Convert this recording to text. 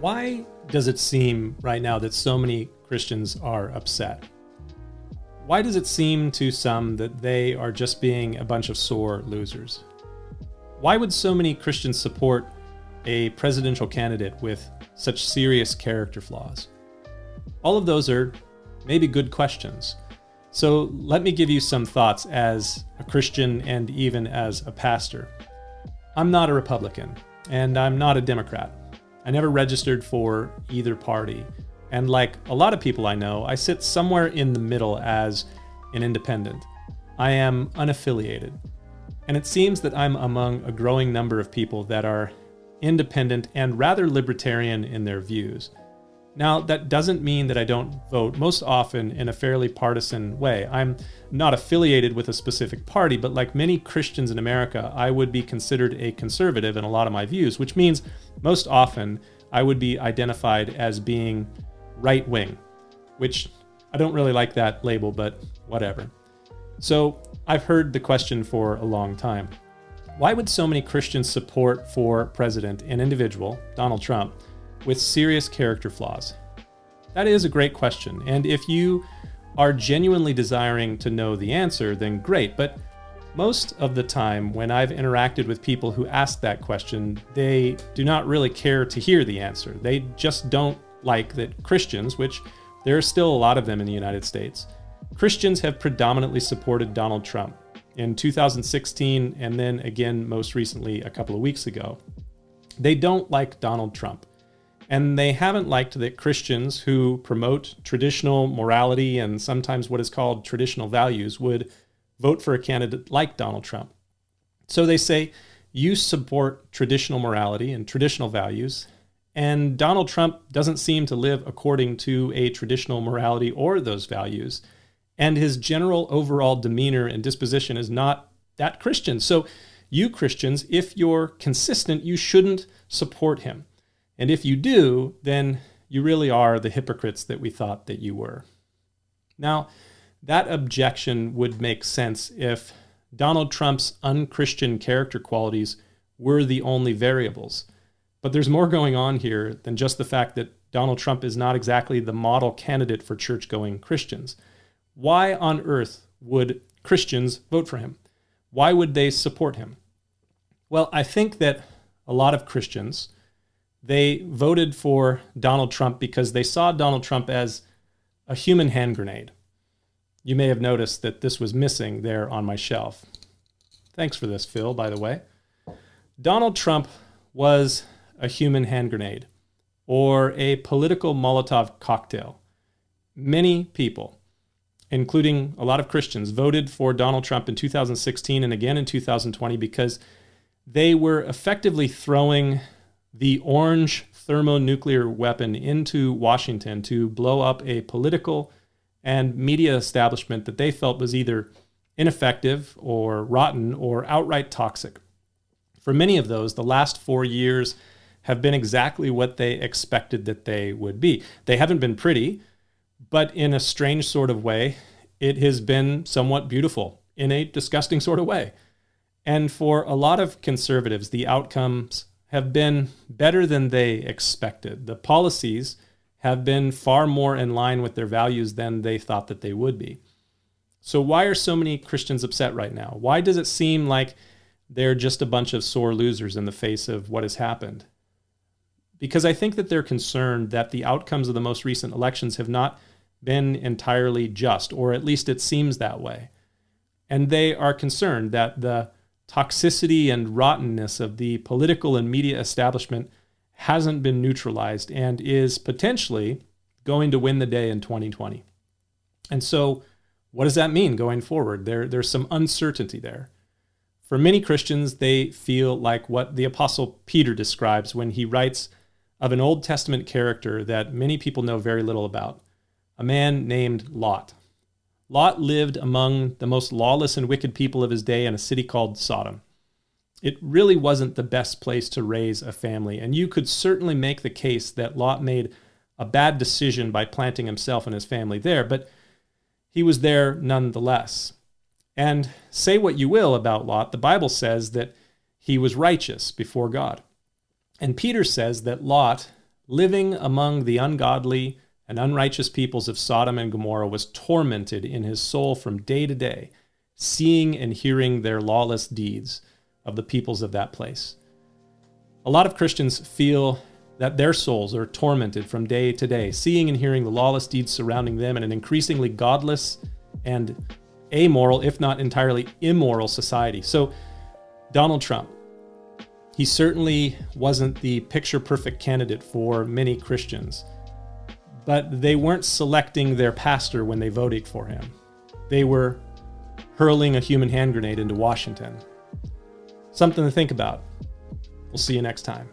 Why does it seem right now that so many Christians are upset? Why does it seem to some that they are just being a bunch of sore losers? Why would so many Christians support a presidential candidate with such serious character flaws? All of those are maybe good questions. So let me give you some thoughts as a Christian and even as a pastor. I'm not a Republican, and I'm not a Democrat. I never registered for either party. And like a lot of people I know, I sit somewhere in the middle as an independent. I am unaffiliated. And it seems that I'm among a growing number of people that are independent and rather libertarian in their views. Now, that doesn't mean that I don't vote most often in a fairly partisan way. I'm not affiliated with a specific party, but like many Christians in America, I would be considered a conservative in a lot of my views, which means most often I would be identified as being right wing, which I don't really like that label, but whatever. So I've heard the question for a long time why would so many Christians support for president an individual, Donald Trump, with serious character flaws? That is a great question. And if you are genuinely desiring to know the answer, then great. But most of the time, when I've interacted with people who ask that question, they do not really care to hear the answer. They just don't like that Christians, which there are still a lot of them in the United States, Christians have predominantly supported Donald Trump in 2016 and then again most recently a couple of weeks ago. They don't like Donald Trump. And they haven't liked that Christians who promote traditional morality and sometimes what is called traditional values would vote for a candidate like Donald Trump. So they say, you support traditional morality and traditional values, and Donald Trump doesn't seem to live according to a traditional morality or those values. And his general overall demeanor and disposition is not that Christian. So, you Christians, if you're consistent, you shouldn't support him. And if you do, then you really are the hypocrites that we thought that you were. Now, that objection would make sense if Donald Trump's unchristian character qualities were the only variables. But there's more going on here than just the fact that Donald Trump is not exactly the model candidate for church going Christians. Why on earth would Christians vote for him? Why would they support him? Well, I think that a lot of Christians they voted for Donald Trump because they saw Donald Trump as a human hand grenade. You may have noticed that this was missing there on my shelf. Thanks for this, Phil, by the way. Donald Trump was a human hand grenade or a political Molotov cocktail. Many people, including a lot of Christians, voted for Donald Trump in 2016 and again in 2020 because they were effectively throwing the orange thermonuclear weapon into Washington to blow up a political and media establishment that they felt was either ineffective or rotten or outright toxic. For many of those, the last four years have been exactly what they expected that they would be. They haven't been pretty, but in a strange sort of way, it has been somewhat beautiful in a disgusting sort of way. And for a lot of conservatives, the outcomes have been better than they expected. The policies have been far more in line with their values than they thought that they would be. So, why are so many Christians upset right now? Why does it seem like they're just a bunch of sore losers in the face of what has happened? Because I think that they're concerned that the outcomes of the most recent elections have not been entirely just, or at least it seems that way. And they are concerned that the toxicity and rottenness of the political and media establishment hasn't been neutralized and is potentially going to win the day in 2020. And so, what does that mean going forward? There, there's some uncertainty there. For many Christians, they feel like what the Apostle Peter describes when he writes of an Old Testament character that many people know very little about a man named Lot. Lot lived among the most lawless and wicked people of his day in a city called Sodom. It really wasn't the best place to raise a family, and you could certainly make the case that Lot made a bad decision by planting himself and his family there, but he was there nonetheless. And say what you will about Lot, the Bible says that he was righteous before God. And Peter says that Lot, living among the ungodly and unrighteous peoples of Sodom and Gomorrah, was tormented in his soul from day to day, seeing and hearing their lawless deeds of the peoples of that place. A lot of Christians feel that their souls are tormented from day to day, seeing and hearing the lawless deeds surrounding them in an increasingly godless and amoral, if not entirely immoral, society. So, Donald Trump, he certainly wasn't the picture perfect candidate for many Christians, but they weren't selecting their pastor when they voted for him. They were hurling a human hand grenade into Washington. Something to think about. We'll see you next time.